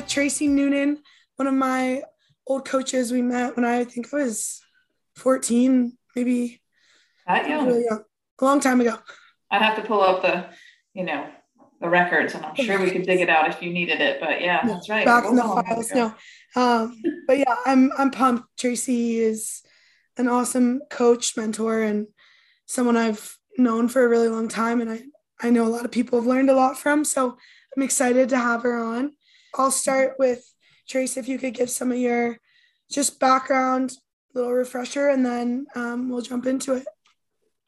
with Tracy Noonan, one of my old coaches. We met when I think I was 14, maybe that young. Really young. a long time ago. I'd have to pull up the, you know, the records, and I'm sure we could dig it out if you needed it. But yeah, that's right. Back in the files, no. Um, but yeah, I'm I'm pumped. Tracy is an awesome coach, mentor, and someone I've known for a really long time, and I I know a lot of people have learned a lot from. So I'm excited to have her on. I'll start with Trace. If you could give some of your just background, little refresher, and then um, we'll jump into it.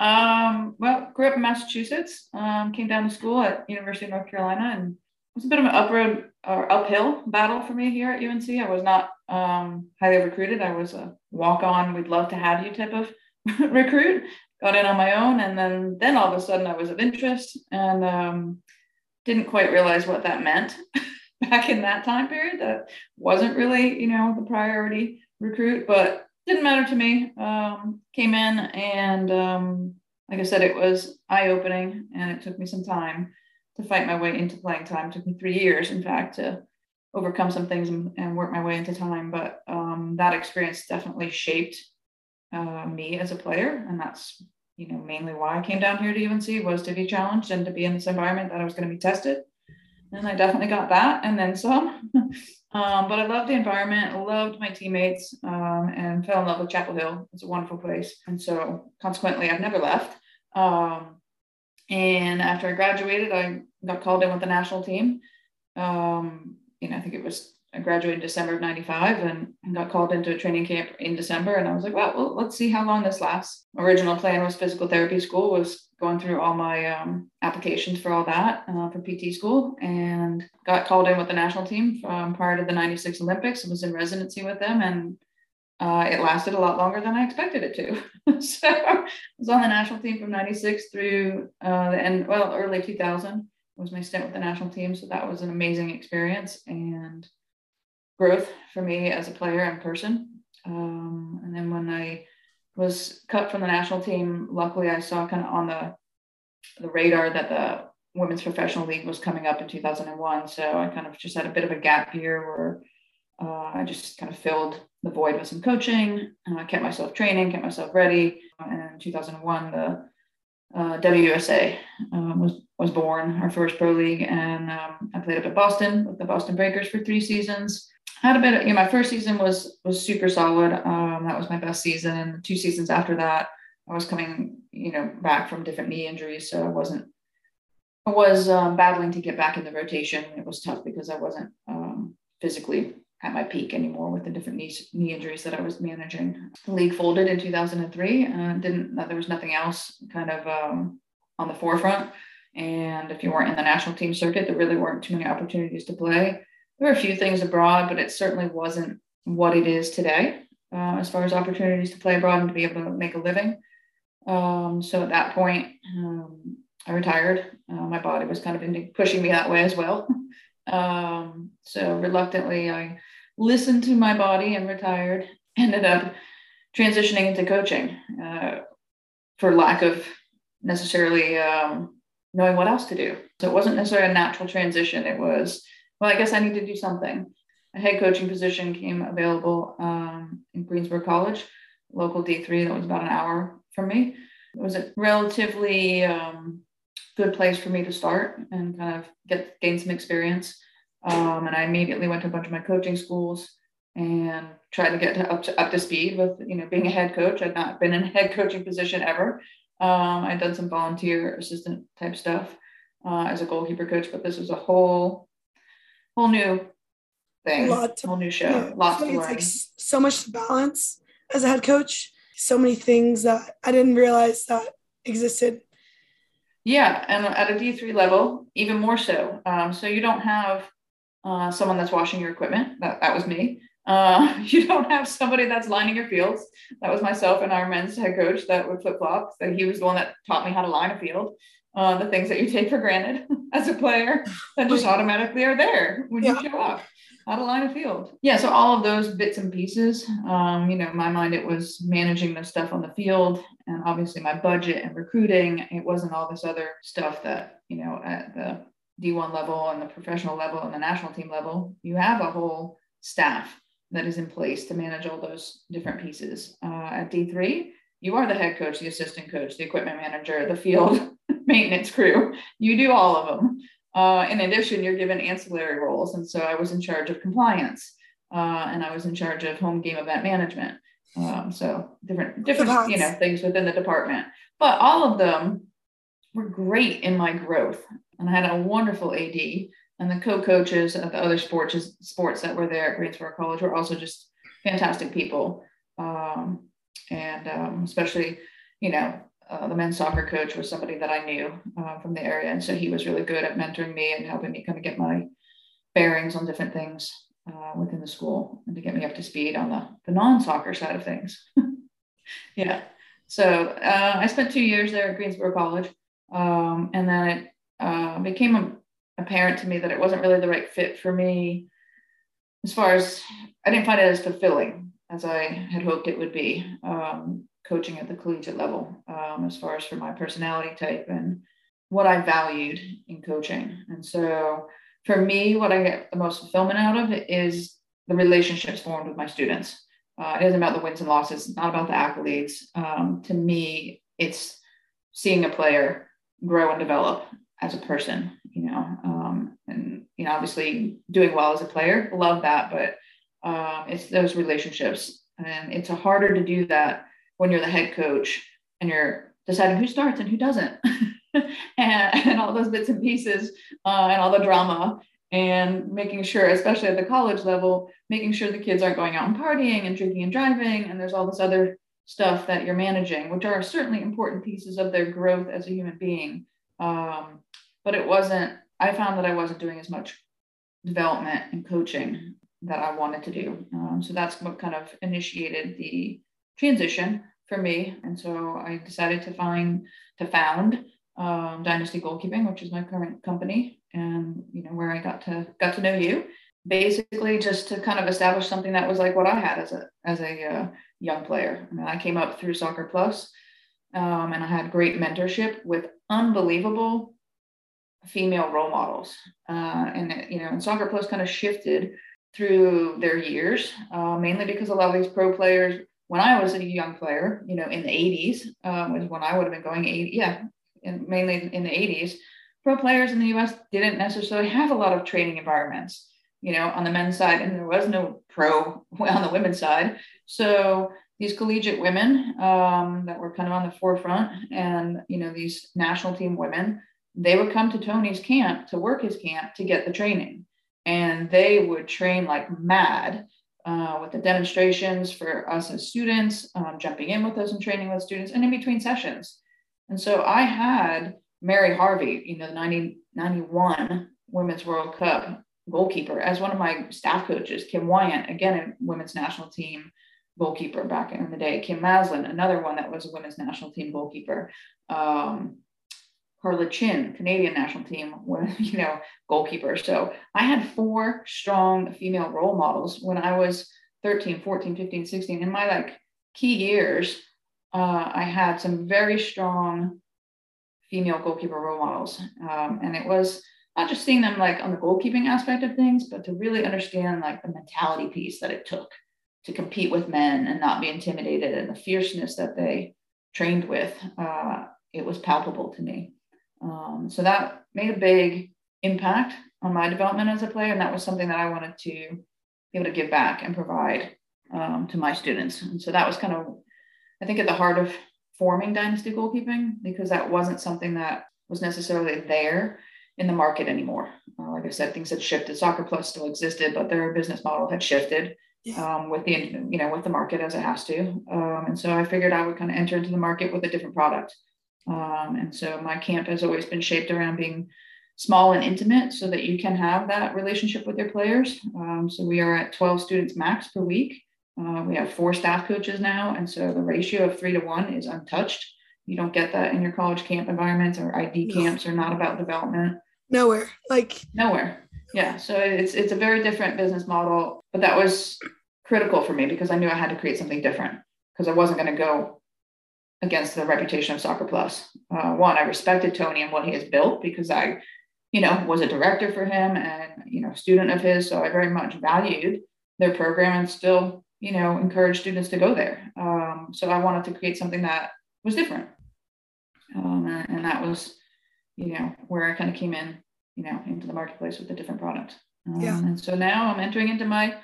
Um, well, grew up in Massachusetts. Um, came down to school at University of North Carolina, and it was a bit of an uproad or uphill battle for me here at UNC. I was not um, highly recruited. I was a walk-on. We'd love to have you type of recruit. Got in on my own, and then then all of a sudden I was of interest, and um, didn't quite realize what that meant back in that time period. That wasn't really, you know, the priority recruit, but didn't matter to me. Um, came in and, um, like I said, it was eye opening and it took me some time to fight my way into playing time. It took me three years, in fact, to overcome some things and, and work my way into time. But um, that experience definitely shaped uh, me as a player. And that's, you know, mainly why I came down here to UNC was to be challenged and to be in this environment that I was going to be tested. And I definitely got that and then some. Um, but I loved the environment, loved my teammates, um, and fell in love with Chapel Hill. It's a wonderful place. And so consequently, I've never left. Um, and after I graduated, I got called in with the national team. Um, you know, I think it was I graduated in December of 95 and, and got called into a training camp in December. And I was like, well, well, let's see how long this lasts. Original plan was physical therapy school, was going through all my um, applications for all that uh, for PT school and got called in with the national team from prior to the 96 Olympics. I was in residency with them and uh, it lasted a lot longer than I expected it to. so I was on the national team from 96 through uh, the end, well, early 2000 was my stint with the national team. So that was an amazing experience and growth for me as a player and person. Um, and then when I was cut from the national team. Luckily, I saw kind of on the the radar that the women's professional league was coming up in 2001. So I kind of just had a bit of a gap year where uh, I just kind of filled the void with some coaching. And I kept myself training, kept myself ready. And in 2001, the uh, WUSA um, was was born, our first pro league, and um, I played up at Boston with the Boston Breakers for three seasons had a bit of, you know, my first season was was super solid. Um, that was my best season. And the two seasons after that, I was coming, you know, back from different knee injuries. So I wasn't, I was um, battling to get back in the rotation. It was tough because I wasn't um, physically at my peak anymore with the different knee, knee injuries that I was managing. The league folded in 2003 and didn't, there was nothing else kind of um, on the forefront. And if you weren't in the national team circuit, there really weren't too many opportunities to play there were a few things abroad, but it certainly wasn't what it is today uh, as far as opportunities to play abroad and to be able to make a living. Um, so at that point, um, I retired. Uh, my body was kind of pushing me that way as well. um, so reluctantly, I listened to my body and retired. Ended up transitioning into coaching uh, for lack of necessarily um, knowing what else to do. So it wasn't necessarily a natural transition. It was well, I guess I need to do something. A head coaching position came available um, in Greensboro College, local D3, that was about an hour from me. It was a relatively um, good place for me to start and kind of get gain some experience. Um, and I immediately went to a bunch of my coaching schools and tried to get up to up to speed with you know being a head coach. I'd not been in a head coaching position ever. Um, I'd done some volunteer assistant type stuff uh, as a goalkeeper coach, but this was a whole whole new thing, lot to, whole new show, yeah, lots to learn. Like so much to balance as a head coach. So many things that I didn't realize that existed. Yeah, and at a D three level, even more so. Um, so you don't have uh, someone that's washing your equipment. That that was me. Uh, you don't have somebody that's lining your fields. That was myself and our men's head coach that would flip flop. So he was the one that taught me how to line a field uh, the things that you take for granted as a player that just automatically are there when yeah. you show up out of line of field. Yeah, so all of those bits and pieces, um, you know, in my mind, it was managing the stuff on the field and obviously my budget and recruiting. It wasn't all this other stuff that, you know, at the D1 level and the professional level and the national team level, you have a whole staff that is in place to manage all those different pieces. Uh, at D3, you are the head coach, the assistant coach, the equipment manager, the field maintenance crew. You do all of them. Uh, in addition, you're given ancillary roles. And so I was in charge of compliance uh, and I was in charge of home game event management. Um, so different, different, you know, things within the department. But all of them were great in my growth. And I had a wonderful AD and the co-coaches of the other sports sports that were there at Greensboro College were also just fantastic people. Um, and um, especially, you know, uh, the men's soccer coach was somebody that I knew uh, from the area. And so he was really good at mentoring me and helping me kind of get my bearings on different things uh, within the school and to get me up to speed on the, the non-soccer side of things. yeah. So uh, I spent two years there at Greensboro College. Um, and then it uh, became apparent to me that it wasn't really the right fit for me as far as I didn't find it as fulfilling as I had hoped it would be. Um, coaching at the collegiate level um, as far as for my personality type and what I valued in coaching. And so for me, what I get the most fulfillment out of is the relationships formed with my students. Uh, it isn't about the wins and losses, not about the accolades. Um, to me, it's seeing a player grow and develop as a person, you know, um, and, you know, obviously doing well as a player, love that, but um, it's those relationships. And it's harder to do that when you're the head coach and you're deciding who starts and who doesn't and, and, all those bits and pieces uh, and all the drama and making sure especially at the college level making sure the kids aren't going out and partying and drinking and driving and there's all this other stuff that you're managing which are certainly important pieces of their growth as a human being um, but it wasn't i found that i wasn't doing as much development and coaching that i wanted to do um, so that's what kind of initiated the transition for me. And so I decided to find, to found um, Dynasty Goalkeeping, which is my current company, and you know where I got to got to know you. Basically, just to kind of establish something that was like what I had as a as a uh, young player. I mean, I came up through Soccer Plus, um, and I had great mentorship with unbelievable female role models. Uh, and you know, and Soccer Plus kind of shifted through their years, uh, mainly because a lot of these pro players when I was a young player, you know, in the 80s um, was when I would have been going, 80, yeah, and mainly in the 80s, pro players in the US didn't necessarily have a lot of training environments, you know, on the men's side, and there was no pro on the women's side. So these collegiate women um, that were kind of on the forefront, and you know, these national team women, they would come to Tony's camp to work his camp to get the training, and they would train like mad uh, with the demonstrations for us as students, um, jumping in with us and training with students, and in between sessions. And so I had Mary Harvey, you know, the 1991 Women's World Cup goalkeeper, as one of my staff coaches. Kim Wyant, again, a women's national team goalkeeper back in the day. Kim Maslin, another one that was a women's national team goalkeeper. Um, Carla Chin, Canadian national team, you know, goalkeeper. So I had four strong female role models when I was 13, 14, 15, 16. In my like key years, uh, I had some very strong female goalkeeper role models. Um, and it was not just seeing them like on the goalkeeping aspect of things, but to really understand like the mentality piece that it took to compete with men and not be intimidated and the fierceness that they trained with. Uh, it was palpable to me. Um, so that made a big impact on my development as a player. And that was something that I wanted to be able to give back and provide um, to my students. And so that was kind of, I think, at the heart of forming dynasty goalkeeping because that wasn't something that was necessarily there in the market anymore. Uh, like I said, things had shifted. Soccer Plus still existed, but their business model had shifted um, with the you know with the market as it has to. Um, and so I figured I would kind of enter into the market with a different product. Um, and so my camp has always been shaped around being small and intimate so that you can have that relationship with your players. Um, so we are at 12 students max per week. Uh, we have four staff coaches now. And so the ratio of three to one is untouched. You don't get that in your college camp environments or ID camps are not about development. Nowhere. Like nowhere. Yeah. So it's it's a very different business model. But that was critical for me because I knew I had to create something different because I wasn't going to go against the reputation of Soccer Plus. Uh, one, I respected Tony and what he has built because I you know, was a director for him and, you know, student of his. So I very much valued their program and still, you know, encourage students to go there. Um, so I wanted to create something that was different. Um, and, and, that was, you know, where I kind of came in, you know, into the marketplace with a different product. Um, yeah. And so now I'm entering into my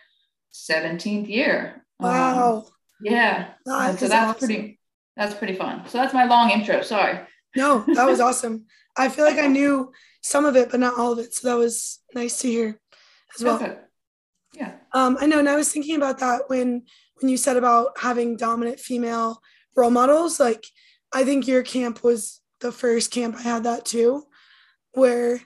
17th year. Wow. Um, yeah. That so that's awesome. pretty, that's pretty fun. So that's my long intro. Sorry. No, that was awesome. I feel like I knew some of it, but not all of it. So that was nice to hear as well. Okay. Yeah. Um, I know, and I was thinking about that when when you said about having dominant female role models. Like, I think your camp was the first camp I had that too, where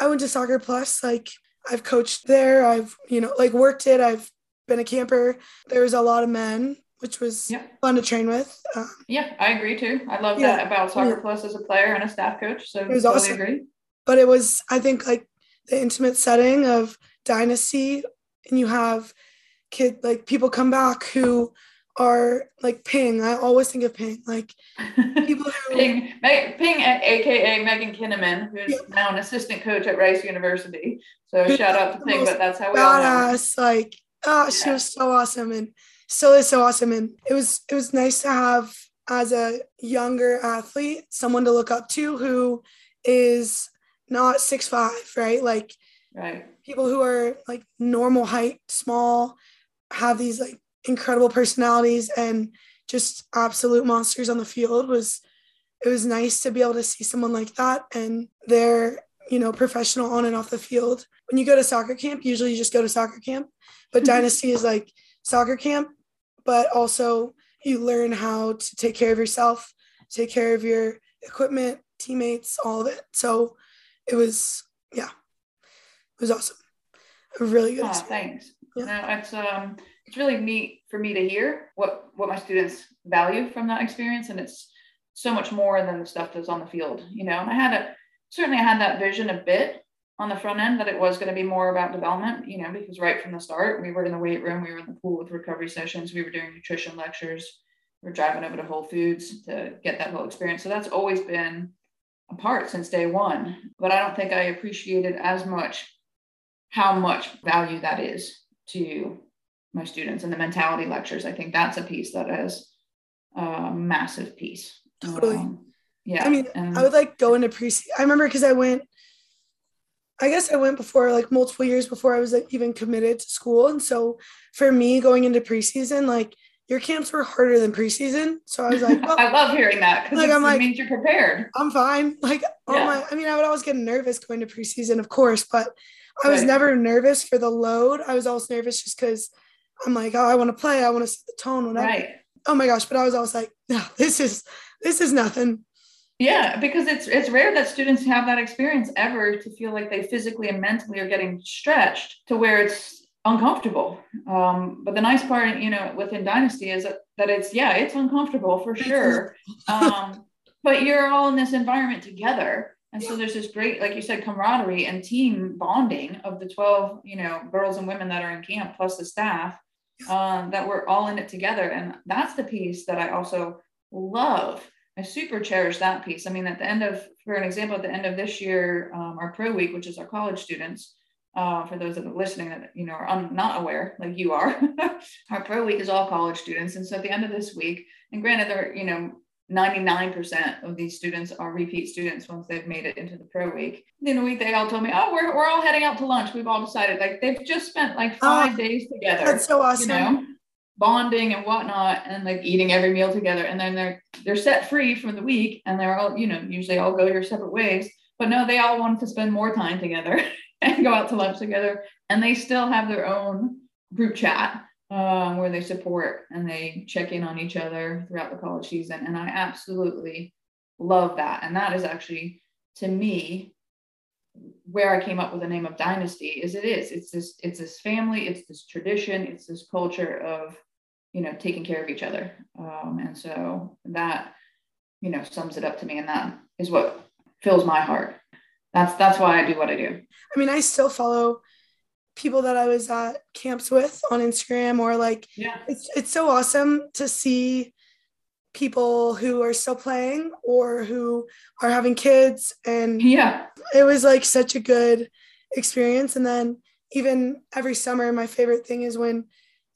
I went to Soccer Plus. Like, I've coached there. I've you know like worked it. I've been a camper. There was a lot of men which was yep. fun to train with. Um, yeah, I agree too. I love yeah, that about Soccer yeah. Plus as a player and a staff coach. So it was totally awesome. agree. But it was, I think, like the intimate setting of Dynasty, and you have kid like people come back who are like Ping. I always think of Ping, like people who Ping, Meg, Ping, aka Megan Kinnaman, who's yeah. now an assistant coach at Rice University. So shout out to Ping, but that's how we badass, all know. Like, oh, yeah. she was so awesome, and still is so awesome. And it was it was nice to have as a younger athlete someone to look up to who is not six five, right? Like right. people who are like normal height, small, have these like incredible personalities and just absolute monsters on the field was it was nice to be able to see someone like that and they're you know professional on and off the field when you go to soccer camp usually you just go to soccer camp but mm-hmm. dynasty is like soccer camp but also you learn how to take care of yourself, take care of your equipment, teammates, all of it. So it was, yeah, it was awesome. A really good. Oh, thanks. Yeah. No, it's um, it's really neat for me to hear what what my students value from that experience, and it's so much more than the stuff that's on the field, you know. And I had a certainly I had that vision a bit, on the front end that it was going to be more about development, you know, because right from the start, we were in the weight room, we were in the pool with recovery sessions, we were doing nutrition lectures, we are driving over to Whole Foods to get that whole experience. So that's always been a part since day one. But I don't think I appreciated as much how much value that is to my students and the mentality lectures. I think that's a piece that is a massive piece. Totally. Um, yeah. I mean, and, I would like go into pre I remember because I went I guess I went before like multiple years before I was like, even committed to school. And so for me going into preseason, like your camps were harder than preseason. So I was like, well, I love hearing that because like, I'm like, means you're prepared. I'm fine. Like, oh yeah. my, I mean, I would always get nervous going to preseason, of course, but I was right. never nervous for the load. I was always nervous just because I'm like, oh, I want to play. I want to set the tone, whatever. Right. Oh my gosh. But I was always like, no, this is, this is nothing. Yeah, because it's it's rare that students have that experience ever to feel like they physically and mentally are getting stretched to where it's uncomfortable. Um, but the nice part, you know, within Dynasty is that, that it's yeah, it's uncomfortable for sure. Um, but you're all in this environment together. And so there's this great, like you said, camaraderie and team bonding of the 12, you know, girls and women that are in camp plus the staff, um, that we're all in it together. And that's the piece that I also love I super cherish that piece. I mean, at the end of, for an example, at the end of this year, um, our pro week, which is our college students, uh, for those that are listening that you know are un- not aware, like you are, our pro week is all college students, and so at the end of this week, and granted, they're you know 99% of these students are repeat students once they've made it into the pro week. Then a week, they all told me, oh, we're, we're all heading out to lunch. We've all decided like they've just spent like five oh, days together. That's so awesome. You know? Bonding and whatnot and like eating every meal together and then they're they're set free from the week and they're all you know usually all go your separate ways but no they all want to spend more time together and go out to lunch together and they still have their own group chat um, where they support and they check in on each other throughout the college season and i absolutely love that and that is actually to me where I came up with the name of dynasty is it is. It's this it's this family it's this tradition it's this culture of you know taking care of each other. Um, and so that you know sums it up to me and that is what fills my heart. That's that's why i do what i do. I mean i still follow people that i was at camps with on instagram or like yeah. it's, it's so awesome to see people who are still playing or who are having kids and yeah. it was like such a good experience. And then even every summer my favorite thing is when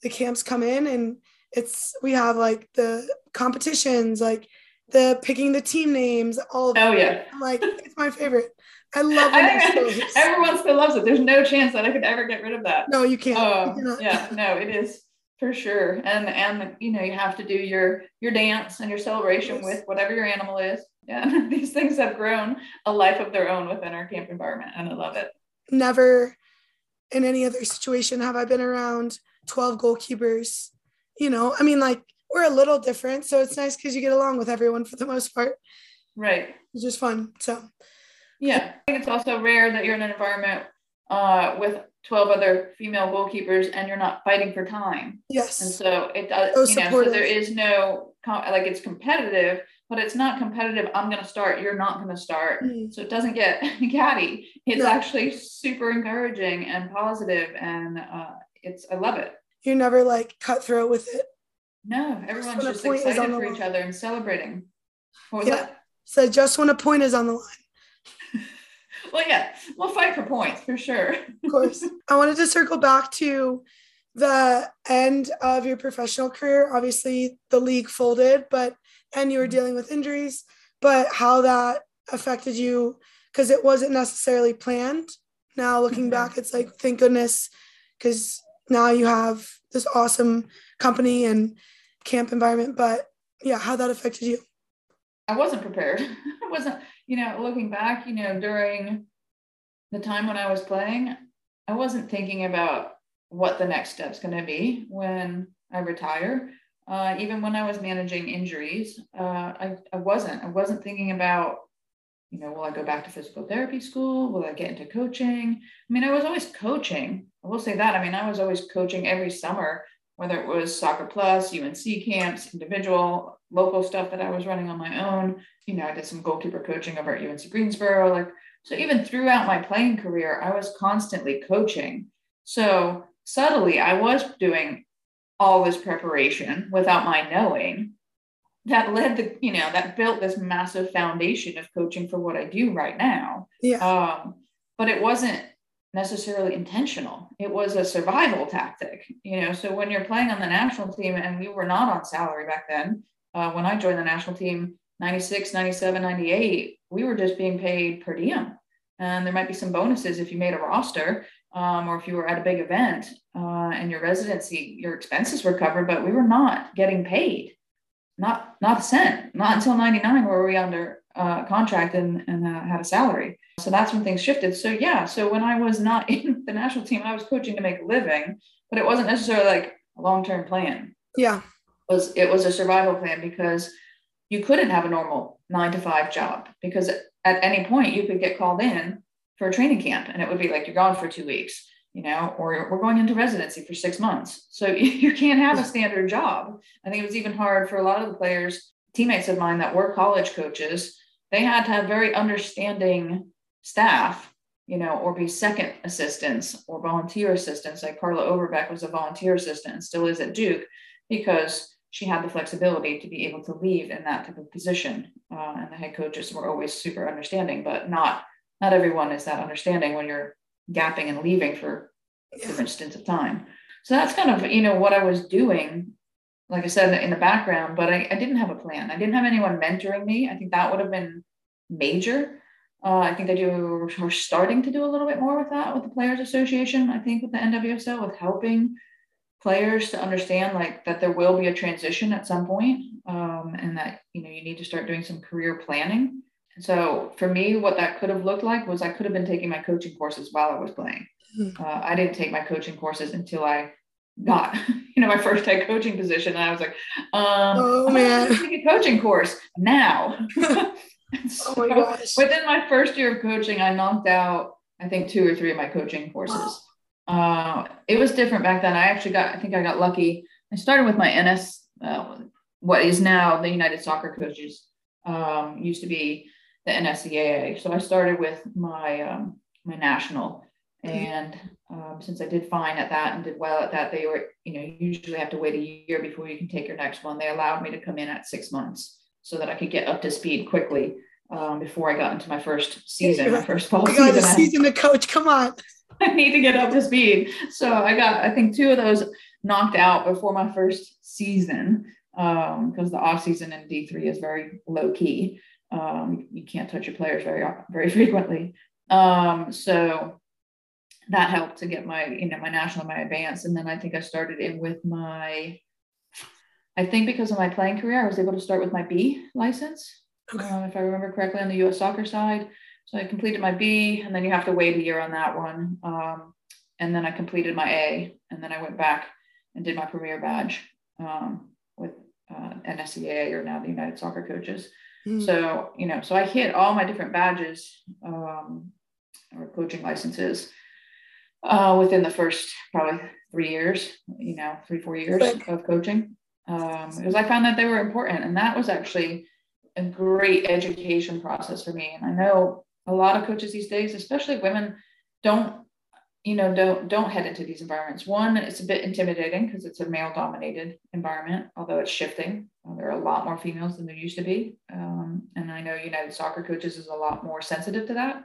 the camps come in and it's we have like the competitions like the picking the team names all of oh yeah. I'm like it's my favorite. I love I think everyone still loves it. There's no chance that i could ever get rid of that. No you can't. Oh you yeah. No it is for sure. And and you know you have to do your your dance and your celebration yes. with whatever your animal is. Yeah. These things have grown a life of their own within our camp environment and i love it. Never in any other situation have i been around 12 goalkeepers you know? I mean like we're a little different so it's nice because you get along with everyone for the most part. Right. It's just fun so. Yeah. I think it's also rare that you're in an environment uh, with 12 other female goalkeepers and you're not fighting for time. Yes. And so it does so you know so there is no like it's competitive but it's not competitive i'm going to start you're not going to start. Mm. so it doesn't get catty. It's no. actually super encouraging and positive and uh, it's i love it. You're never like cutthroat with it? No everyone's just, just excited for each other and celebrating. What was yeah. that? So just when a point is on the line. Well yeah we'll fight for points for sure. Of course. I wanted to circle back to the end of your professional career. Obviously the league folded but and you were mm-hmm. dealing with injuries but how that affected you because it wasn't necessarily planned. Now looking mm-hmm. back it's like thank goodness because now you have this awesome company and camp environment but yeah how that affected you i wasn't prepared i wasn't you know looking back you know during the time when i was playing i wasn't thinking about what the next step's going to be when i retire uh, even when i was managing injuries uh, I, I wasn't i wasn't thinking about you know, will I go back to physical therapy school? Will I get into coaching? I mean, I was always coaching. I will say that. I mean, I was always coaching every summer, whether it was soccer plus, UNC camps, individual, local stuff that I was running on my own. You know, I did some goalkeeper coaching over at UNC Greensboro. Like, so even throughout my playing career, I was constantly coaching. So subtly, I was doing all this preparation without my knowing that led the you know that built this massive foundation of coaching for what I do right now. Yeah. Um, but it wasn't necessarily intentional. It was a survival tactic. You know, so when you're playing on the national team, and we were not on salary back then. Uh, when I joined the national team, 96, 97, 98, we were just being paid per diem. And there might be some bonuses if you made a roster um, or if you were at a big event uh, and your residency, your expenses were covered, but we were not getting paid not not a cent, not until 99 were we under uh, contract and, and uh, had a salary. So that's when things shifted. So yeah, so when I was not in the national team, I was coaching to make a living, but it wasn't necessarily like a long-term plan. Yeah. It was it was a survival plan because you couldn't have a normal nine to five job because at any point you could get called in for a training camp and it would be like you're gone for two weeks you know, or we're going into residency for six months. So you can't have a standard job. I think it was even hard for a lot of the players, teammates of mine that were college coaches. They had to have very understanding staff, you know, or be second assistants or volunteer assistants. Like Carla Overbeck was a volunteer assistant and still is at Duke because she had the flexibility to be able to leave in that type of position. Uh, and the head coaches were always super understanding, but not not everyone is that understanding when you're gapping and leaving for different stints of time. So that's kind of, you know, what I was doing, like I said, in the background, but I, I didn't have a plan. I didn't have anyone mentoring me. I think that would have been major. Uh, I think they do, we're starting to do a little bit more with that with the Players Association. I think with the NWSL, with helping players to understand like that there will be a transition at some point, um, and that you know you need to start doing some career planning so for me, what that could have looked like was I could have been taking my coaching courses while I was playing. Mm-hmm. Uh, I didn't take my coaching courses until I got, you know, my first head coaching position. And I was like, um, oh, man. take a coaching course now. so oh my gosh. Within my first year of coaching, I knocked out, I think, two or three of my coaching courses. Uh, it was different back then. I actually got, I think I got lucky. I started with my NS, uh, what is now the United Soccer Coaches, um, used to be the NSCAA. So I started with my um, my national, And um, since I did fine at that and did well at that, they were, you know, you usually have to wait a year before you can take your next one. They allowed me to come in at six months so that I could get up to speed quickly um, before I got into my first season, my first fall I got season. a season to coach. Come on. I need to get up to speed. So I got, I think, two of those knocked out before my first season because um, the off season in D three is very low key. Um, you can't touch your players very very frequently. Um, so that helped to get my you know my national my advance, and then I think I started in with my. I think because of my playing career, I was able to start with my B license, okay. um, if I remember correctly, on the U.S. soccer side. So I completed my B, and then you have to wait a year on that one. Um, and then I completed my A, and then I went back and did my premier badge um, with uh, NSCAA or now the United Soccer Coaches. Mm. So you know, so I hit all my different badges um, or coaching licenses uh, within the first probably three years. You know, three four years of coaching um, because I found that they were important, and that was actually a great education process for me. And I know a lot of coaches these days, especially women, don't you know don't don't head into these environments. One it's a bit intimidating because it's a male dominated environment although it's shifting. Uh, there are a lot more females than there used to be. Um, and i know united soccer coaches is a lot more sensitive to that.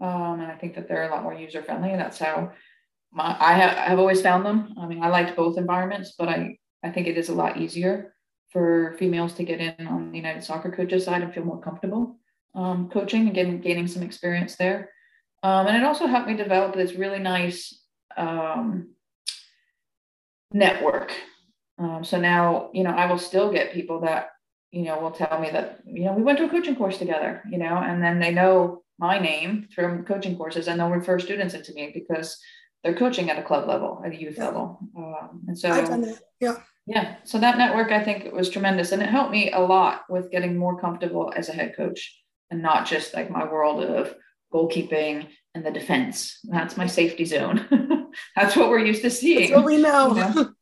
Um, and i think that they're a lot more user friendly and that's how my, i have i've always found them. I mean i liked both environments but i i think it is a lot easier for females to get in on the united soccer coaches side and feel more comfortable um, coaching and getting gaining some experience there. Um, and it also helped me develop this really nice um, network. Um, so now, you know, I will still get people that, you know, will tell me that, you know, we went to a coaching course together, you know, and then they know my name from coaching courses and they'll refer students into me because they're coaching at a club level, at a youth yeah. level. Um, and so, I've done that. Yeah. Yeah. So that network, I think, was tremendous. And it helped me a lot with getting more comfortable as a head coach and not just like my world of goalkeeping and the defense. That's my safety zone. That's what we're used to seeing. That's what we know. You know?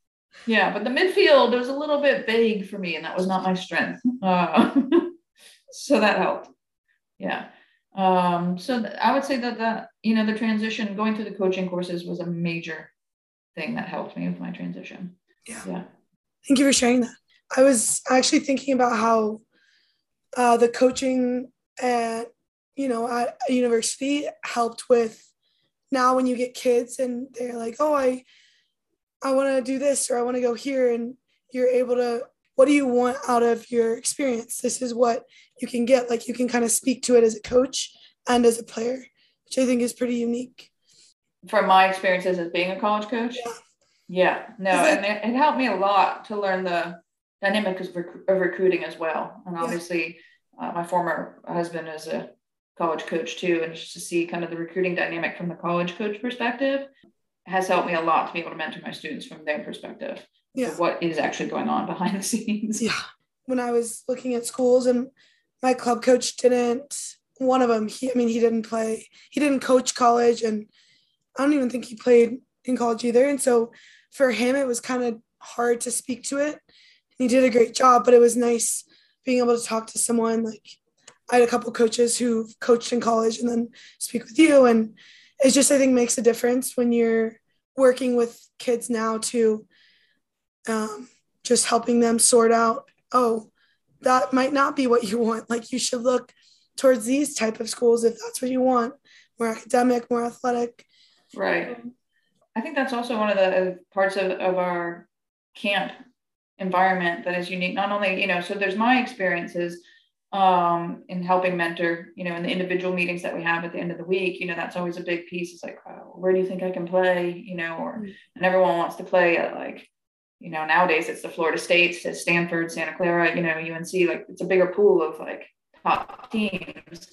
Yeah, but the midfield was a little bit vague for me, and that was not my strength. Uh, so that helped. Yeah. Um, so th- I would say that that you know the transition going through the coaching courses was a major thing that helped me with my transition. Yeah. Yeah. Thank you for sharing that. I was actually thinking about how uh, the coaching at you know at a university helped with now when you get kids and they're like oh i i want to do this or i want to go here and you're able to what do you want out of your experience? This is what you can get. Like you can kind of speak to it as a coach and as a player which i think is pretty unique. From my experiences as being a college coach? Yeah, yeah. No and it, it, helped me a lot to learn the dynamic of recruiting as well. And obviously yeah uh, my former husband is a college coach too, and just to see kind of the recruiting dynamic from the college coach perspective has helped me a lot to be able to mentor my students from their perspective. Yeah. what is actually going on behind the scenes. Yeah. When I was looking at schools and my club coach didn't one of them he I mean he didn't play he didn't coach college and I don't even think he played in college either and so for him it was kind of hard to speak to it. He did a great job but it was nice being able to talk to someone like I had a couple coaches who coached in college and then speak with you. And it just, I think, makes a difference when you're working with kids now to um, just helping them sort out, oh, that might not be what you want. Like you should look towards these type of schools if that's what you want, more academic, more athletic. Right. I think that's also one of the parts of, of our camp environment that is unique not only you know so there's my experiences um, in helping mentor you know in the individual meetings that we have at the end of the week you know that's always a big piece. It's like oh, where do you think i can play? You know or mm. and everyone wants to play at like you know nowadays it's the florida states it's stanford santa clara you know unc like it's a bigger pool of like top teams.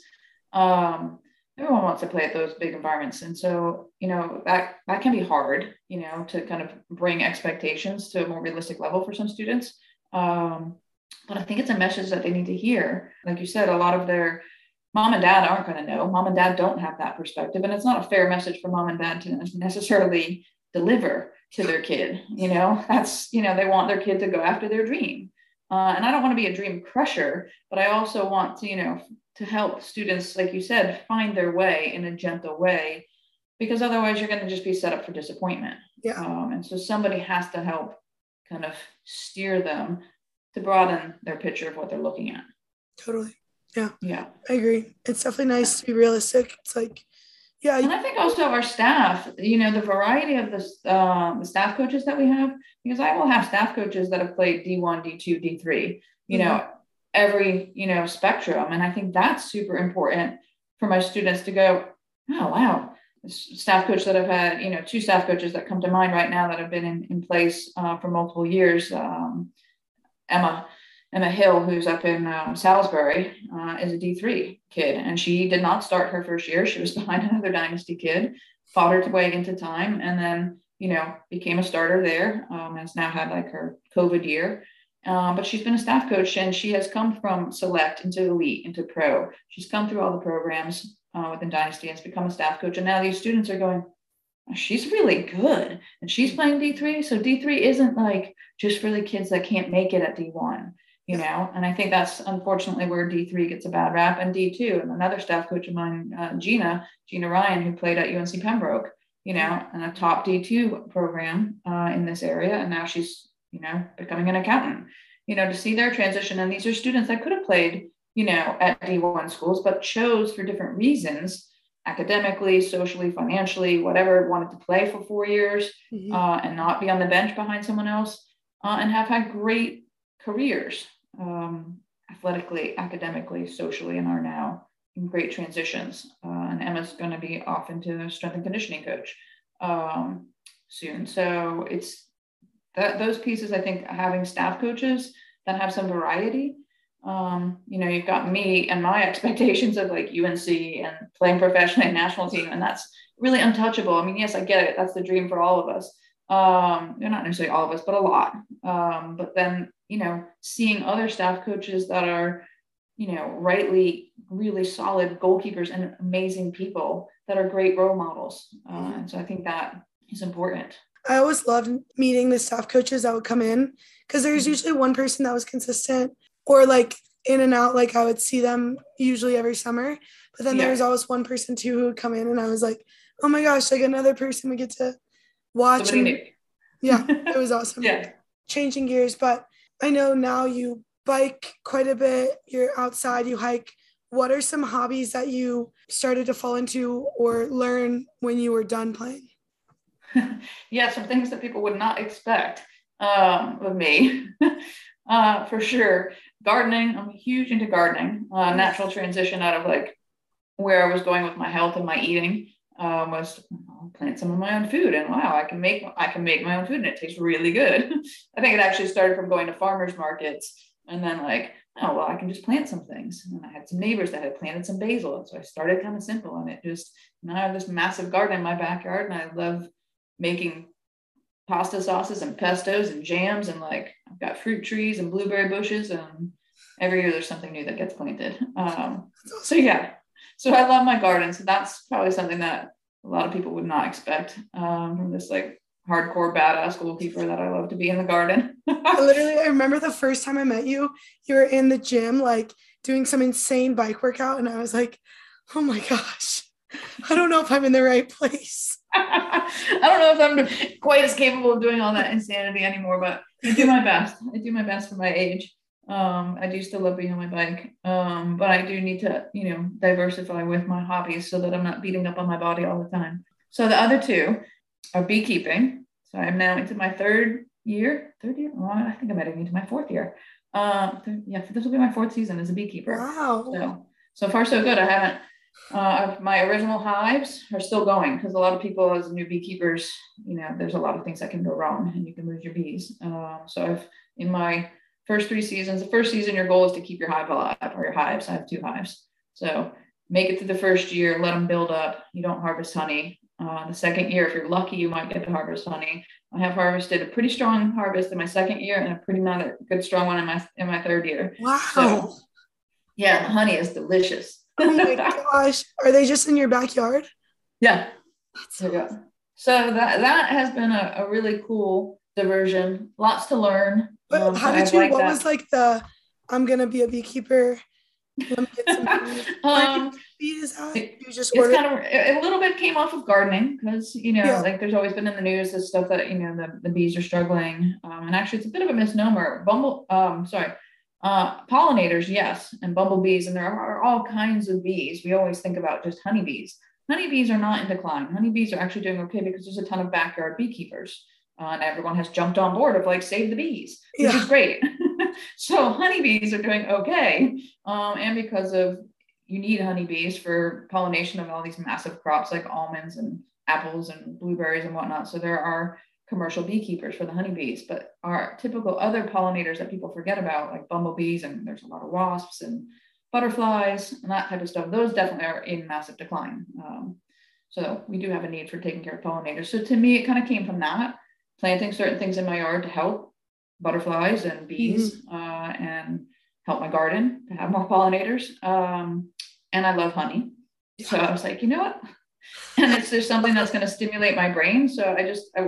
Um, everyone wants to play at those big environments. And so you know that that can be hard you know to kind of bring expectations to a more realistic level for some students. Um, but i think it's a message that they need to hear like you said a lot of their mom and dad aren't going to know mom and dad don't have that perspective and it's not a fair message for mom and dad to necessarily deliver to their kid you know that's you know they want their kid to go after their dream uh, and i don't want to be a dream crusher but i also want to you know to help students, like you said, find their way in a gentle way because otherwise you're going to just be set up for disappointment. Yeah. Um, and so somebody has to help kind of steer them to broaden their picture of what they're looking at. Totally. Yeah. Yeah. I agree. It's definitely nice to be realistic. It's like, yeah. And I think also our staff, you know, the variety of the, uh, the staff coaches that we have, because I will have staff coaches that have played D1, D2, D3, you mm-hmm. know, every, you know, spectrum. And I think that's super important for my students to go, oh, wow, staff coach that I've had, you know, two staff coaches that come to mind right now that have been in, in place uh, for multiple years. Um, Emma, Emma Hill, who's up in um, Salisbury, uh, is a D3 kid, and she did not start her first year. She was behind another Dynasty kid, fought her way into time, and then, you know, became a starter there. Um, has now had like her COVID year. Um, but she's been a staff coach and she has come from select into elite into pro. She's come through all the programs uh, within Dynasty and has become a staff coach. And now these students are going, she's really good and she's playing D3. So D3 isn't like just for the kids that can't make it at D1, you know? And I think that's unfortunately where D3 gets a bad rap and D2. And another staff coach of mine, uh, Gina, Gina Ryan, who played at UNC Pembroke, you know, and a top D2 program uh, in this area. And now she's, you know, becoming an accountant, you know, to see their transition. And these are students that could have played you know, at D1 schools, but chose for different reasons academically, socially, financially, whatever, wanted to play for four years mm-hmm. uh, and not be on the bench behind someone else, uh, and have had great careers um, athletically, academically, socially, and are now in great transitions. Uh, and Emma's going to be off into a strength and conditioning coach um, soon. So it's that those pieces, I think, having staff coaches that have some variety um, you know, you've got me and my expectations of like UNC and playing professionally and national team, and that's really untouchable. I mean, yes, I get it. That's the dream for all of us. Um, not necessarily all of us, but a lot. Um, but then, you know, seeing other staff coaches that are, you know, rightly really solid goalkeepers and amazing people that are great role models. Uh, and so I think that is important. I always loved meeting the staff coaches that would come in because there's mm-hmm. usually one person that was consistent or like in and out like i would see them usually every summer. But then yeah. there was always one person too who would come in and i was like oh my gosh like another person we get to watch and, yeah it was awesome. Yeah. Changing gears but i know now you bike quite a bit you're outside you hike. What are some hobbies that you started to fall into or learn when you were done playing? Yeah some things that people would not expect um, of me uh, for sure gardening. I'm huge into gardening. Uh, natural transition out of like where I was going with my health and my eating um, was I'll plant some of my own food, and wow, I can make I can make my own food, and it tastes really good. I think it actually started from going to farmers markets, and then like oh well, I can just plant some things. And I had some neighbors that had planted some basil, and so I started kind of simple, and it just now I have this massive garden in my backyard, and I love making pasta sauces and pestos and jams and like I've got fruit trees and blueberry bushes and every year there's something new that gets planted. Um, so yeah, so I love my garden. So that's probably something that a lot of people would not expect um, from this like hardcore badass goalkeeper that I love to be in the garden. I literally, I remember the first time I met you, you were in the gym like doing some insane bike workout, and I was like, oh my gosh, I don't know if I'm in the right place. I don't know if I'm quite as capable of doing all that insanity anymore, but I do my best. I do my best for my age. Um, I do still love being on my bike, um, but I do need to, you know, diversify with my hobbies so that I'm not beating up on my body all the time. So the other two are beekeeping. So I'm now into my third year, third year. Well, I think I might have into my fourth year. Um, th- yeah, this will be my fourth season as a beekeeper. Wow. So so far so good. I haven't uh, my original hives are still going because a lot of people, as new beekeepers, you know, there's a lot of things that can go wrong and you can lose your bees. Uh, so I've in my first three seasons, the first season, your goal is to keep your hive alive or your hives. I have two hives. So make it to the first year, let them build up. You don't harvest honey. Uh, the second year, if you're lucky, you might get to harvest honey. I have harvested a pretty strong harvest in my second year and a pretty not a good strong one in my in my third year. Wow. So, yeah, the honey is delicious oh my gosh. Are they just in your backyard? Yeah. So, so that that has been a, a really cool diversion. Lots to learn. But um, how did you like what that. was like the I'm gonna be a beekeeper? Let me get some um, is that? You just it's kind of a little bit came off of gardening because you know yeah. like there's always been in the news this stuff that you know the, the bees are struggling um, and actually it's a bit of a misnomer. Bumble, um, sorry, uh, pollinators, yes, and bumblebees, and there are all kinds of bees. We always think about just honeybees. Honeybees are not in decline. Honeybees are actually doing okay because there's a ton of backyard beekeepers. Uh, and everyone has jumped on board of like save the bees, which yeah. is great. so honeybees are doing okay, um, and because of you need honeybees for pollination of all these massive crops like almonds and apples and blueberries and whatnot. So there are commercial beekeepers for the honeybees, but our typical other pollinators that people forget about, like bumblebees, and there's a lot of wasps and butterflies and that type of stuff, those definitely are in massive decline. Um, so we do have a need for taking care of pollinators. So to me, it kind of came from that planting certain things in my yard to help butterflies and bees mm-hmm. uh, and help my garden to have more pollinators. Um, and I love honey. So I was like, you know what? And it's just something that's going to stimulate my brain. So I just, I,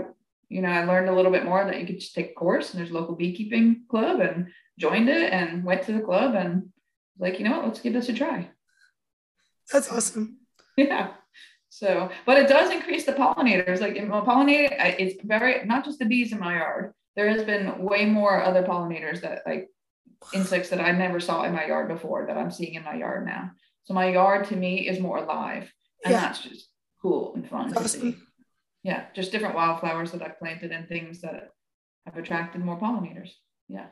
you know, I learned a little bit more that you could just take a course and there's a local beekeeping club and joined it and went to the club and like, you know what, let's give this a try. That's awesome. Yeah. So, but it does increase the pollinators. Like well, pollinating, it's very not just the bees in my yard. There has been way more other pollinators that like insects that I never saw in my yard before that I'm seeing in my yard now. So my yard to me is more alive, and yeah. that's just cool and fun awesome. Yeah, just different wildflowers that I've planted and things that have attracted more pollinators. Yeah.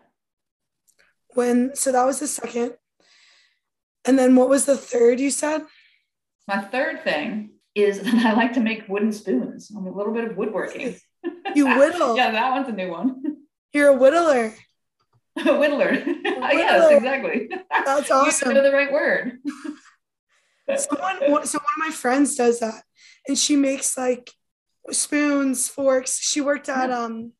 When so that was the second, and then what was the third you said? My third thing is that I like to make wooden spoons. I'm a little bit of woodworking. You whittle. yeah, that one's a new one. You're a whittler. a whittler. A whittler. yes, exactly. That's awesome. You know the right word. Someone, so one of my friends does that, and she makes like spoons, forks. She worked at um.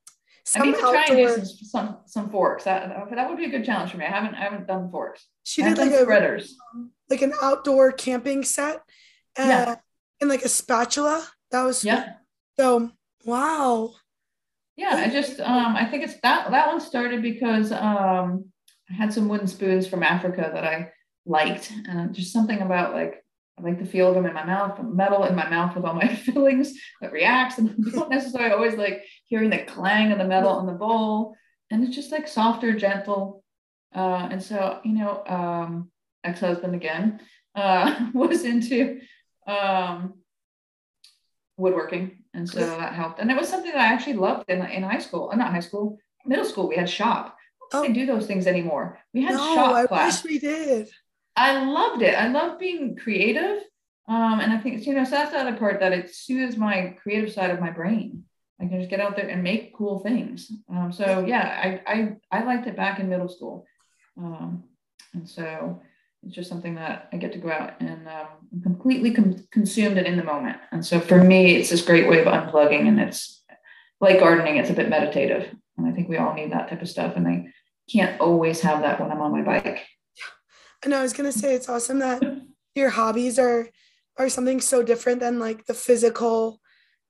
Some I need to outdoor... try and do some, some, some forks. That that would be a good challenge for me. I haven't I haven't done forks. She did like a like an outdoor camping set. Uh, yeah and like a spatula. That was yeah. So wow. Yeah, I just um I think it's that that one started because um I had some wooden spoons from Africa that I liked and just something about like I like the feel of them in my mouth, the metal in my mouth with all my fillings that reacts and don't necessarily always like hearing the clang of the metal in the bowl. And it's just like softer, gentle. Uh, and so, you know, um, ex-husband again uh, was into um, woodworking. And so that helped. And it was something that I actually loved in, in high school, uh, not high school, middle school. We had shop. Oh. They do those things anymore. We had no, shop I class. wish we did. I loved it. I love being creative. Um, and I think, you know, so that's the other part that it soothes my creative side of my brain. I can just get out there and make cool things. Um, so yeah, I, I, I liked it back in middle school. Um, and so it's just something that I get to go out and um, completely com- consumed it in the moment. And so for me, it's this great way of unplugging, and it's like gardening. It's a bit meditative, and I think we all need that type of stuff. And I can't always have that when I'm on my bike. And I was gonna say it's awesome that your hobbies are are something so different than like the physical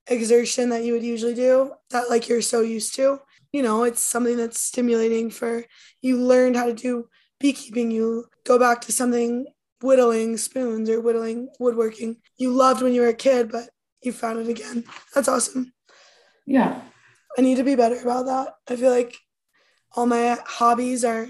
exertion that you would usually do that like you're so used to. You know, it's something that's stimulating for you learned how to do beekeeping, you go back to something whittling spoons or whittling woodworking you loved when you were a kid, but you found it again. That's awesome. Yeah. I need to be better about that. I feel like all my hobbies are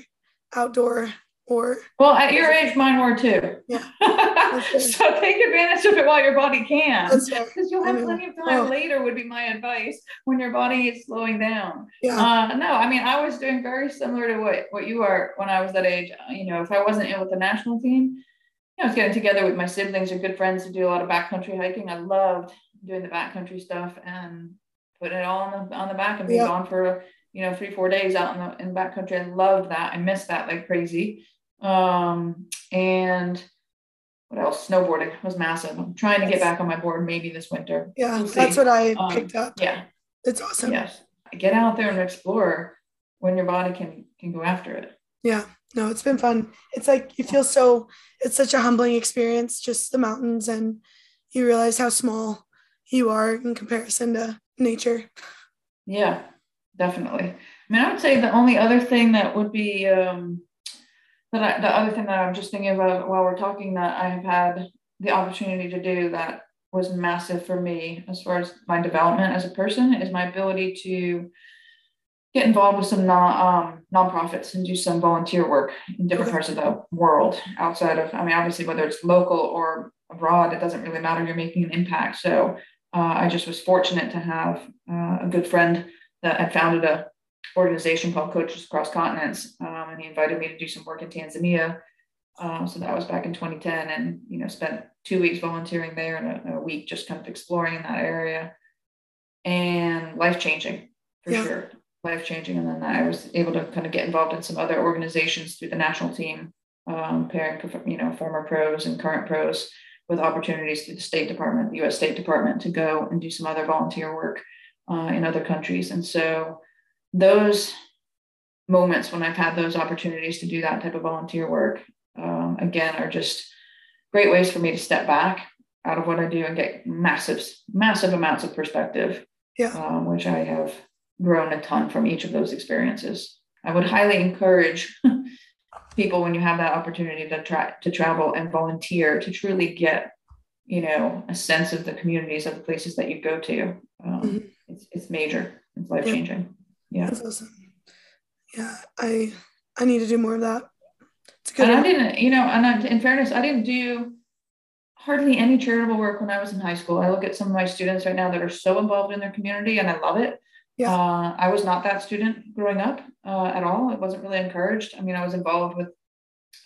outdoor or well at your age mine were too yeah so take advantage of it while your body can because you'll have plenty of time oh. later would be my advice when your body is slowing down yeah uh, no i mean i was doing very similar to what what you are when i was that age uh, you know if i wasn't in with the national team you know, I was getting together with my siblings or good friends to do a lot of backcountry hiking. I loved doing the backcountry stuff and putting it all on the on the back and being yeah. gone for you know three four days out in the in backcountry. I loved that. I missed that like crazy. Um, and what else? Snowboarding was massive. I'm trying to get back on my board maybe this winter. Yeah, we'll that's what I um, picked up. Yeah, it's awesome. Yes, get out there and explore when your body can can go after it. Yeah, no, it's been fun. It's like you feel so. It's such a humbling experience, just the mountains, and you realize how small you are in comparison to nature. Yeah, definitely. I mean, I would say the only other thing that would be um, that I, the other thing that I'm just thinking about while we're talking that I have had the opportunity to do that was massive for me as far as my development as a person is my ability to get involved with some non um, nonprofits and do some volunteer work in different parts of the world outside of I mean obviously whether it's local or abroad it doesn't really matter. You're making an impact. So uh, I just was fortunate to have uh, a good friend that had founded a organization called Coaches Across Continents um, and he invited me to do some work in Tanzania um, so that was back in 2010 and you know spent two weeks volunteering there and a, a week just kind of exploring in that area and life changing for yeah. sure life changing. And then I was able to kind of get involved in some other organizations through the national team, um, pairing you know former pros and current pros with opportunities through the State Department, the U.S. State Department, to go and do some other volunteer work uh, in other countries. And so those moments when I've had those opportunities to do that type of volunteer work, um, again, are just great ways for me to step back out of what I do and get massive, massive amounts of perspective, yeah. um, which I have grown a ton from each of those experiences. I would highly encourage people when you have that opportunity to try to travel and volunteer to truly get, you know, a sense of the communities of the places that you go to. Um, mm-hmm. it's, it's major. It's life changing. Yeah. That's awesome. Yeah. I, I need to do more of that. It's good. And I didn't, you know, and I, in fairness, I didn't do hardly any charitable work when I was in high school. I look at some of my students right now that are so involved in their community and I love it. Yeah. Uh, I was not that student growing up uh, at all. It wasn't really encouraged. I mean, I was involved with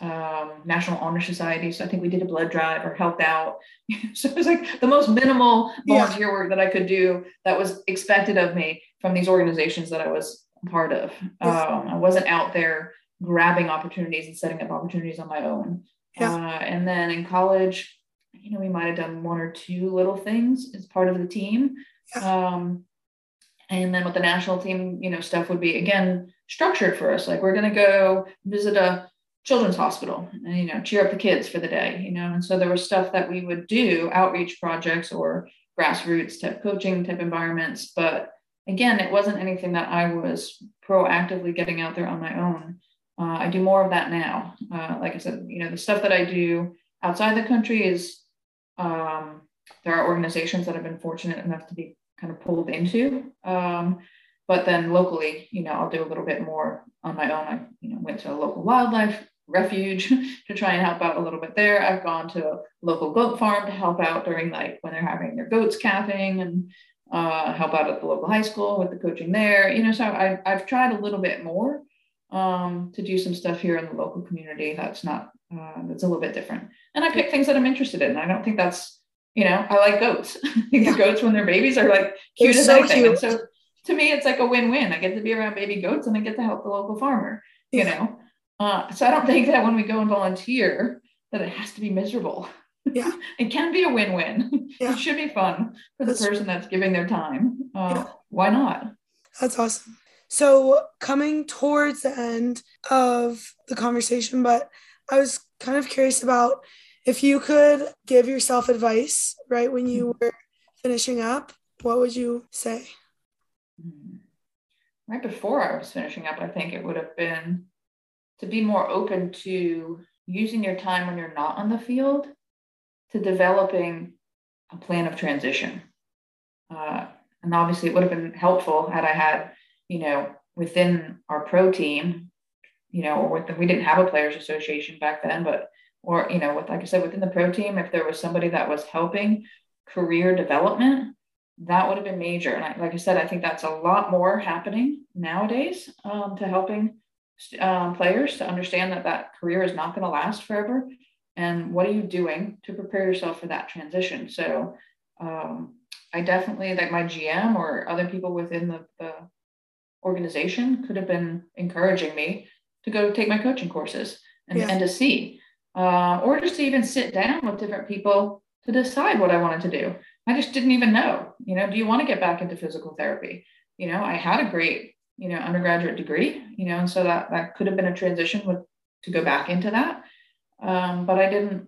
um, National Honor Society. So I think we did a blood drive or helped out. so it was like the most minimal volunteer yeah. work that I could do that was expected of me from these organizations that I was part of. Um, I wasn't out there grabbing opportunities and setting up opportunities on my own. Yeah. Uh, and then in college, you know, we might have done one or two little things as part of the team. Yeah. Um, and then with the national team you know stuff would be again structured for us like we're going to go visit a children's hospital and you know cheer up the kids for the day you know and so there was stuff that we would do outreach projects or grassroots type coaching type environments but again it wasn't anything that i was proactively getting out there on my own uh, i do more of that now uh, like i said you know the stuff that i do outside the country is um, there are organizations that have been fortunate enough to be kind of pulled into. Um, but then locally, you know, I'll do a little bit more on my own. I, you know, went to a local wildlife refuge to try and help out a little bit there. I've gone to a local goat farm to help out during like when they're having their goats calving and uh, help out at the local high school with the coaching there. You know, so I, I've tried a little bit more um, to do some stuff here in the local community that's not uh, that's a little bit different. And I pick things that I'm interested in. I don't think that's you know, I like goats. the goats when they're babies are like cute as so anything. Cute. So to me, it's like a win-win. I get to be around baby goats and I get to help the local farmer, you yeah. know. Uh, so I don't think that when we go and volunteer, that it has to be miserable. Yeah. it can be a win-win. Yeah. It should be fun for the person that's giving their time. Uh, yeah. Why not? That's awesome. So coming towards the end of the conversation, but I was kind of curious about if you could give yourself advice right when you mm-hmm. were finishing up, what would you say? Mm-hmm. Right before I was finishing up, I think it would have been to be more open to using your time when you're not on the field to developing a plan of transition. Uh, and obviously, it would have been helpful had I had, you know, within our pro team, you know, or with the, we didn't have a players association back then, but or you know with like i said within the pro team if there was somebody that was helping career development that would have been major and I, like i said i think that's a lot more happening nowadays um, to helping um, players to understand that that career is not going to last forever and what are you doing to prepare yourself for that transition so um, i definitely like my gm or other people within the, the organization could have been encouraging me to go take my coaching courses and, yeah. and to see uh, or just to even sit down with different people to decide what I wanted to do. I just didn't even know, you know, do you want to get back into physical therapy? You know, I had a great, you know, undergraduate degree, you know, and so that that could have been a transition with to go back into that. Um, but I didn't,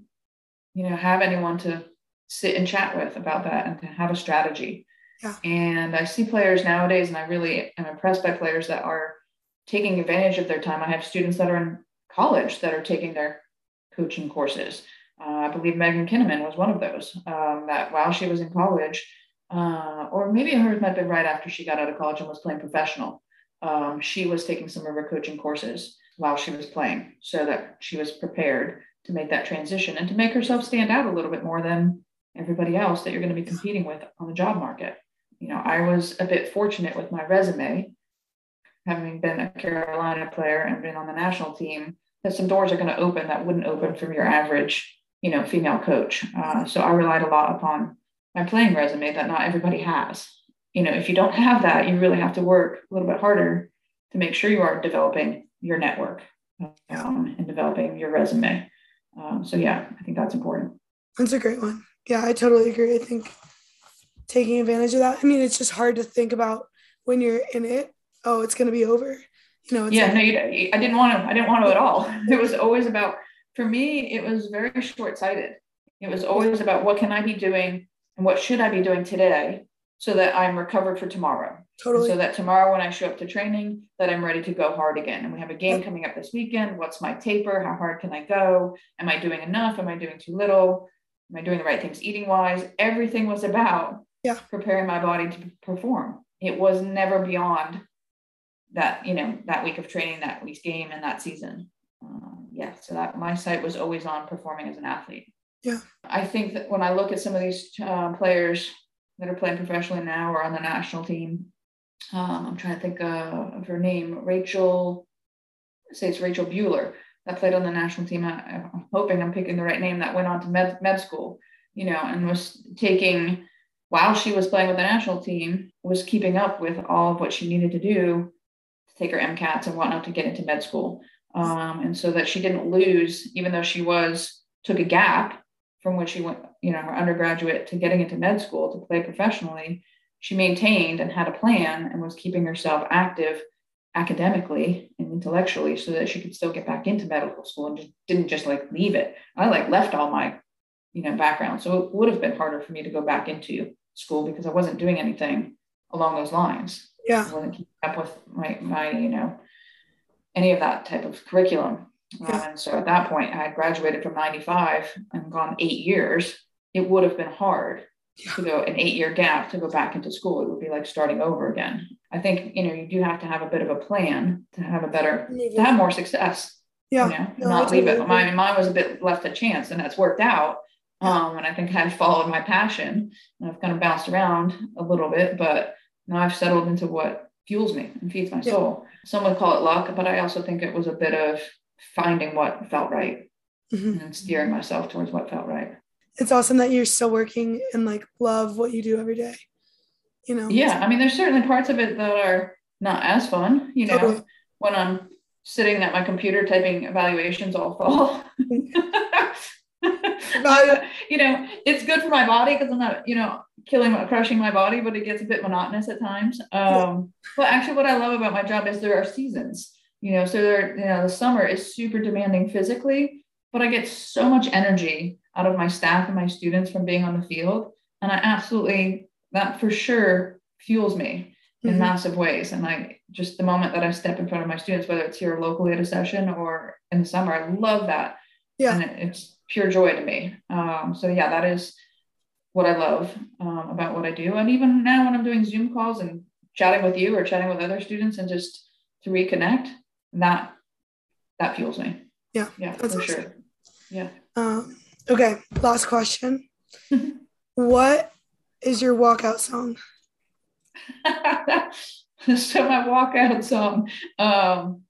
you know, have anyone to sit and chat with about that and to have a strategy. Yeah. And I see players nowadays, and I really am impressed by players that are taking advantage of their time. I have students that are in college that are taking their coaching courses. Uh, I believe Megan Kinnaman was one of those. Um, that while she was in college, uh, or maybe hers might have been right after she got out of college and was playing professional. Um, she was taking some of her coaching courses while she was playing, so that she was prepared to make that transition and to make herself stand out a little bit more than everybody else that you're going to be competing with on the job market. You know, I was a bit fortunate with my resume, having been a Carolina player and been on the national team, that some doors are going to open that wouldn't open from your average, you know, female coach. Uh, so I relied a lot upon my playing resume that not everybody has. You know, if you don't have that, you really have to work a little bit harder to make sure you are developing your network um, and developing your resume. Um, so yeah, I think that's important. That's a great one. Yeah, I totally agree. I think taking advantage of that. I mean, it's just hard to think about when you're in it. Oh, it's going to be over. You know. yeah. Like, no, you, I didn't want to. I didn't want to at all. It was always about. For me, it was very short-sighted. It was always about what can I be doing and what should I be doing today so that I'm recovered for tomorrow. Totally. So that tomorrow when I show up to training, that I'm ready to go hard again. And we have a game coming up this weekend. What's my taper? How hard can I go? Am I doing enough? Am I doing too little? Am I doing the right things eating wise? Everything was about yeah. preparing my body to perform. It was never beyond that, you know, that week of training, that week's game, and that season. Uh, yeah, so that my sight was always on performing as an athlete. Yeah, I think that when I look at some of these uh, players that are playing professionally now or on the national team, um, I'm trying to think uh, of her name, Rachel. Say it's Rachel Buehler that played on the national team. I, am hoping I'm picking the right name. That went on to med, med school, you know, and was taking while she was playing with the national team, was keeping up with all of what she needed to do to take her MCATs and whatnot to get into med school. Um, and so that she didn't lose, even though she was took a gap from when she went, you know, her undergraduate to getting into med school to play professionally, she maintained and had a plan and was keeping herself active academically and intellectually so that she could still get back into medical school and just didn't just like leave it. I like left all my, you know, background. So it would have been harder for me to go back into school because I wasn't doing anything along those lines. Yeah. I wasn't keeping up with my my, you know, any of that type of curriculum. Yeah. And so at that point, I had graduated from 95 and gone eight years. It would have been hard yeah. to go an eight year gap to go back into school. It would be like starting over again. I think, you know, you do have to have a bit of a plan to have a better, to have more success. Yeah. You know, no, not leave it. Mine, mine was a bit left to chance and that's worked out. Um, and I think I followed my passion and I've kind of bounced around a little bit, but now I've settled into what fuels me and feeds my soul. Some would call it luck, but I also think it was a bit of finding what felt right mm-hmm. and steering myself towards what felt right. It's awesome that you're still working and like love what you do every day. You know? Yeah. I mean, there's certainly parts of it that are not as fun, you know, totally. when I'm sitting at my computer typing evaluations all fall. you know, it's good for my body because I'm not, you know, killing, crushing my body, but it gets a bit monotonous at times. Um, yeah. But actually, what I love about my job is there are seasons you know so there you know the summer is super demanding physically but i get so much energy out of my staff and my students from being on the field. And i absolutely that for sure fuels me in mm-hmm. massive ways. And i just the moment that i step in front of my students whether it's here locally at a session or in the summer i love that. Yeah. And it, it's pure joy to me. Um, so yeah that is what i love um, about what i do. And even now when i'm doing zoom calls and chatting with you or chatting with other students and just to reconnect that that fuels me. Yeah. Yeah, for awesome. sure. Yeah. Um, okay. Last question. what is your walkout song? so my walkout song. Um,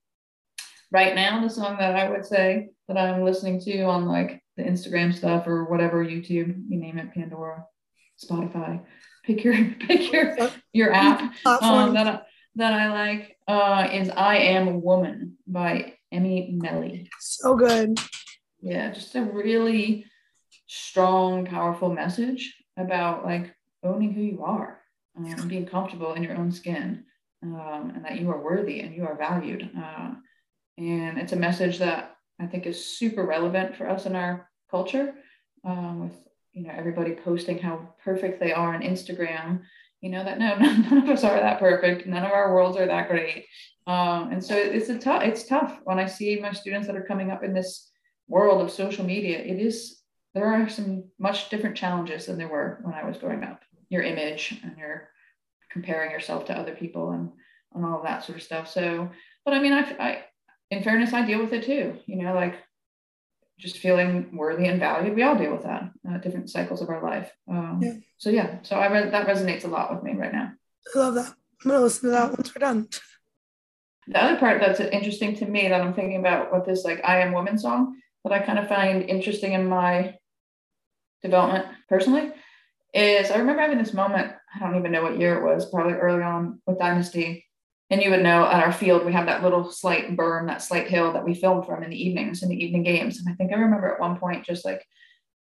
right now, the song that I would say that I'm listening to on like the Instagram stuff or whatever, YouTube, you name it, Pandora, Spotify. Pick your pick your your app um, that I, that I like uh, is I Am a Woman by Emmy Meli. So good. Yeah, just a really strong, powerful message about like owning who you are um, and being comfortable in your own skin um, and that you are worthy and you are valued. Uh, and it's a message that I think is super relevant for us in our culture um, with you know everybody posting how perfect they are on Instagram you know that no none of us are that perfect none of our worlds are that great um, and so it's a tough it's tough when i see my students that are coming up in this world of social media it is there are some much different challenges than there were when I was growing up. Your image and your comparing yourself to other people and, and all that sort of stuff. So, but I mean, I, I, in fairness, I deal with it too, you know, like just feeling worthy and valued. We all deal with that, uh, different cycles of our life. Um, yeah. So yeah, so I re- that resonates a lot with me right now. I love that. I'm gonna listen to that once we're done. The other part that's interesting to me that I'm thinking about what this like I am woman song that I kind of find interesting in my development personally is I remember having this moment, I don't even know what year it was, probably early on with Dynasty. And you would know at our field, we have that little slight berm, that slight hill that we filmed from in the evenings, in the evening games. And I think I remember at one point just like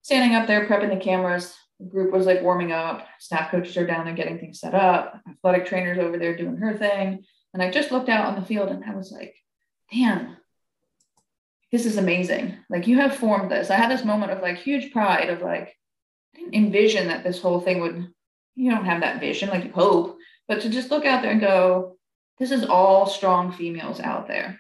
standing up there, prepping the cameras. The group was like warming up, staff coaches are down there getting things set up, athletic trainers over there doing her thing. And I just looked out on the field and I was like, damn, this is amazing. Like you have formed this. I had this moment of like huge pride of like, I didn't envision that this whole thing would, you don't have that vision, like you hope, but to just look out there and go, this is all strong females out there.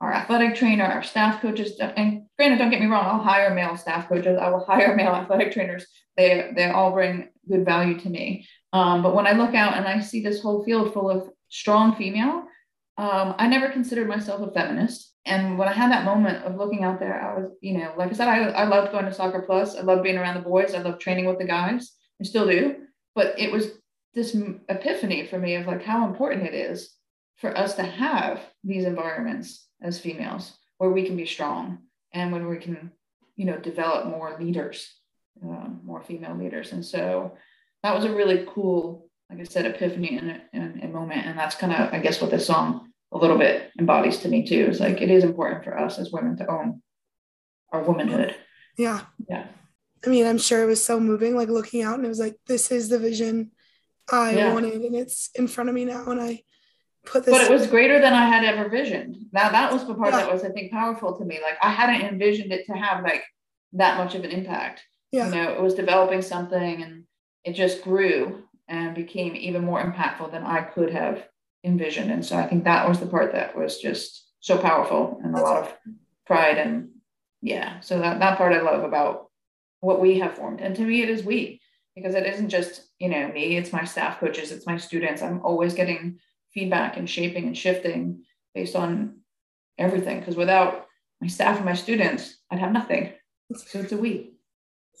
Our athletic trainer, our staff coaches, and granted, don't get me wrong, I'll hire male staff coaches. I will hire male athletic trainers. They they all bring good value to me. Um, but when I look out and I see this whole field full of strong female, um, I never considered myself a feminist. And when I had that moment of looking out there, I was, you know, like I said, I, I loved going to Soccer Plus. I loved being around the boys. I loved training with the guys. I still do. But it was this epiphany for me of like how important it is for us to have these environments as females where we can be strong and when we can, you know, develop more leaders, uh, more female leaders. And so that was a really cool, like I said, epiphany in a, moment. And that's kind of, I guess, what this song a little bit embodies to me too. It's like it is important for us as women to own our womanhood. Yeah. Yeah. I mean, I'm sure it was so moving, like looking out and it was like, this is the vision I yeah. wanted and it's in front of me now. And I put this. But it was greater than I had ever visioned. Now that was the part yeah. that was, I think, powerful to me. Like I hadn't envisioned it to have like that much of an impact. Yeah. You know, it was developing something and it just grew and became even more impactful than I could have envisioned. And so I think that was the part that was just so powerful and a lot of pride and yeah. So that, that part I love about what we have formed. And to me, it is we, because it isn't just, you know, me, it's my staff coaches, it's my students. I'm always getting feedback and shaping and shifting based on everything. Because without my staff and my students, I'd have nothing. So it's a we.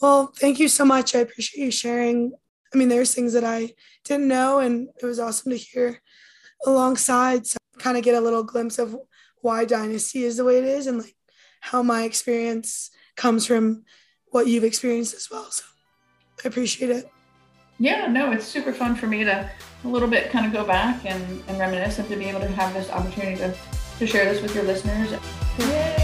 Well, thank you so much. I appreciate you sharing. I mean, there's things that I didn't know, and it was awesome to hear alongside so kind of get a little glimpse of why dynasty is the way it is and like how my experience comes from what you've experienced as well so i appreciate it yeah no it's super fun for me to a little bit kind of go back and, and reminisce and to be able to have this opportunity to, to share this with your listeners. Yay